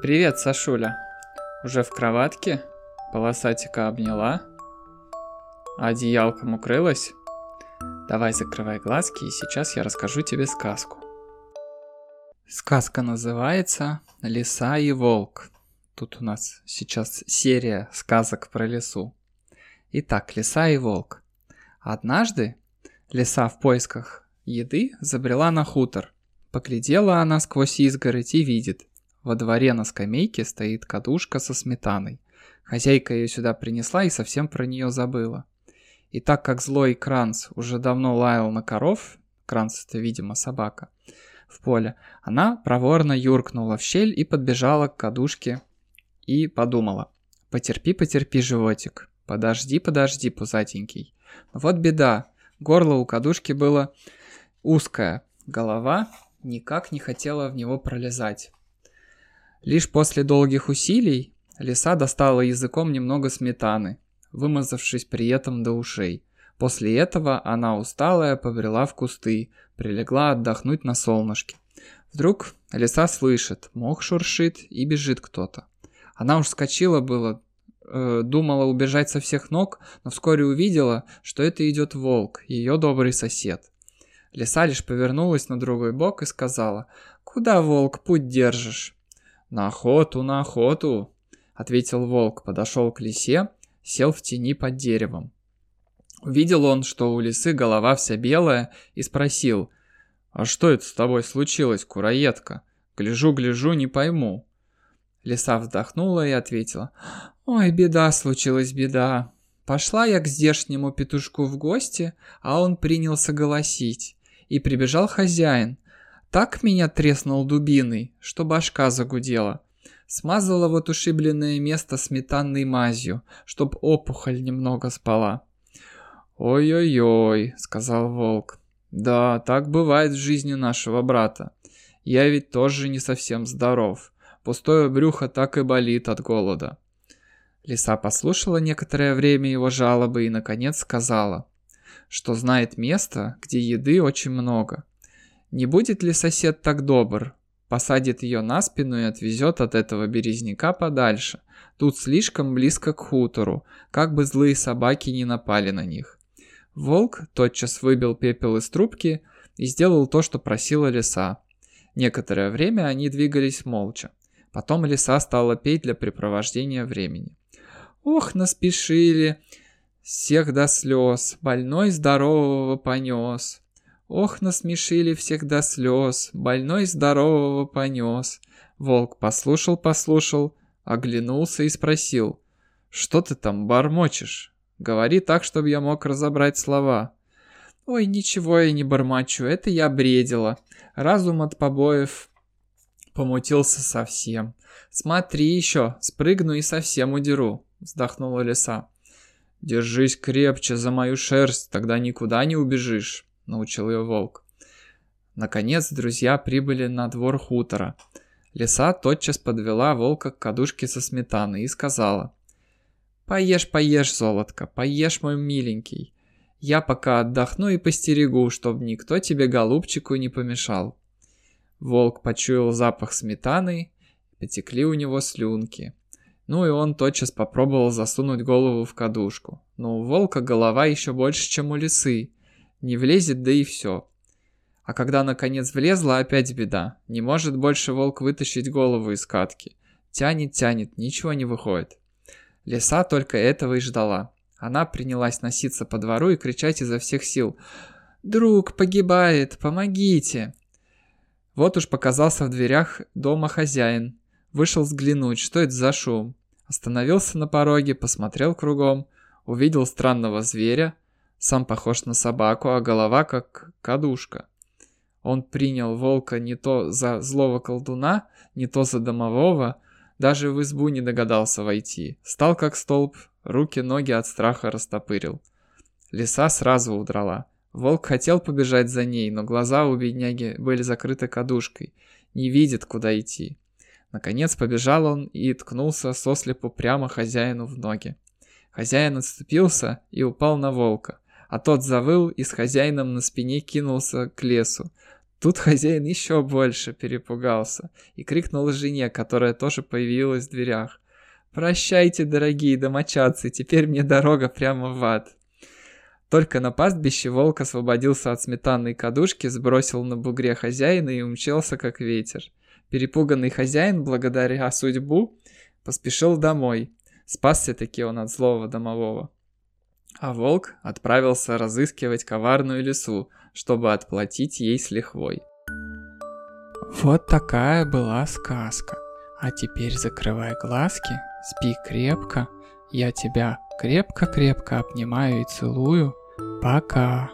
Привет, Сашуля. Уже в кроватке? Полосатика обняла? Одеялком укрылась? Давай закрывай глазки, и сейчас я расскажу тебе сказку. Сказка называется «Лиса и волк». Тут у нас сейчас серия сказок про лесу. Итак, лиса и волк. Однажды лиса в поисках еды забрела на хутор. Поглядела она сквозь изгородь и видит. Во дворе на скамейке стоит кадушка со сметаной. Хозяйка ее сюда принесла и совсем про нее забыла. И так как злой Кранц уже давно лаял на коров, Кранц это, видимо, собака, в поле, она проворно юркнула в щель и подбежала к кадушке и подумала. Потерпи, потерпи, животик, подожди, подожди, пузатенький. вот беда, горло у кадушки было узкое, голова никак не хотела в него пролезать. Лишь после долгих усилий лиса достала языком немного сметаны, вымазавшись при этом до ушей. После этого она усталая побрела в кусты, прилегла отдохнуть на солнышке. Вдруг лиса слышит, мох шуршит и бежит кто-то. Она уж вскочила было, э, думала убежать со всех ног, но вскоре увидела, что это идет волк, ее добрый сосед. Лиса лишь повернулась на другой бок и сказала, «Куда, волк, путь держишь?» «На охоту, на охоту!» — ответил волк, подошел к лисе, сел в тени под деревом. Увидел он, что у лисы голова вся белая, и спросил, «А что это с тобой случилось, кураедка? Гляжу, гляжу, не пойму». Лиса вздохнула и ответила, «Ой, беда случилась, беда. Пошла я к здешнему петушку в гости, а он принялся голосить. И прибежал хозяин, так меня треснул дубиной, что башка загудела. Смазала вот ушибленное место сметанной мазью, чтоб опухоль немного спала. «Ой-ой-ой», — сказал волк. «Да, так бывает в жизни нашего брата. Я ведь тоже не совсем здоров. Пустое брюхо так и болит от голода». Лиса послушала некоторое время его жалобы и, наконец, сказала, что знает место, где еды очень много. Не будет ли сосед так добр? Посадит ее на спину и отвезет от этого березняка подальше. Тут слишком близко к хутору, как бы злые собаки не напали на них. Волк тотчас выбил пепел из трубки и сделал то, что просила лиса. Некоторое время они двигались молча. Потом лиса стала петь для препровождения времени. «Ох, наспешили! Всех до слез, больной здорового понес!» Ох, насмешили всех до слез, больной здорового понес. Волк послушал-послушал, оглянулся и спросил, «Что ты там бормочешь? Говори так, чтобы я мог разобрать слова». «Ой, ничего я не бормочу, это я бредила. Разум от побоев помутился совсем. Смотри еще, спрыгну и совсем удеру», — вздохнула лиса. «Держись крепче за мою шерсть, тогда никуда не убежишь» научил ее волк. Наконец друзья прибыли на двор хутора. Лиса тотчас подвела волка к кадушке со сметаной и сказала. «Поешь, поешь, золотко, поешь, мой миленький. Я пока отдохну и постерегу, чтобы никто тебе, голубчику, не помешал». Волк почуял запах сметаны, потекли у него слюнки. Ну и он тотчас попробовал засунуть голову в кадушку. Но у волка голова еще больше, чем у лисы, не влезет, да и все. А когда наконец влезла, опять беда. Не может больше волк вытащить голову из катки. Тянет, тянет, ничего не выходит. Лиса только этого и ждала. Она принялась носиться по двору и кричать изо всех сил. «Друг погибает, помогите!» Вот уж показался в дверях дома хозяин. Вышел взглянуть, что это за шум. Остановился на пороге, посмотрел кругом, увидел странного зверя, сам похож на собаку, а голова как кадушка. Он принял волка не то за злого колдуна, не то за домового, даже в избу не догадался войти. Стал как столб, руки-ноги от страха растопырил. Лиса сразу удрала. Волк хотел побежать за ней, но глаза у бедняги были закрыты кадушкой. Не видит, куда идти. Наконец побежал он и ткнулся сослепу прямо хозяину в ноги. Хозяин отступился и упал на волка а тот завыл и с хозяином на спине кинулся к лесу. Тут хозяин еще больше перепугался и крикнул жене, которая тоже появилась в дверях. «Прощайте, дорогие домочадцы, теперь мне дорога прямо в ад». Только на пастбище волк освободился от сметанной кадушки, сбросил на бугре хозяина и умчался как ветер. Перепуганный хозяин, благодаря судьбу, поспешил домой. Спасся-таки он от злого домового. А волк отправился разыскивать коварную лису, чтобы отплатить ей с лихвой. Вот такая была сказка. А теперь закрывай глазки, спи крепко. Я тебя крепко-крепко обнимаю и целую. Пока.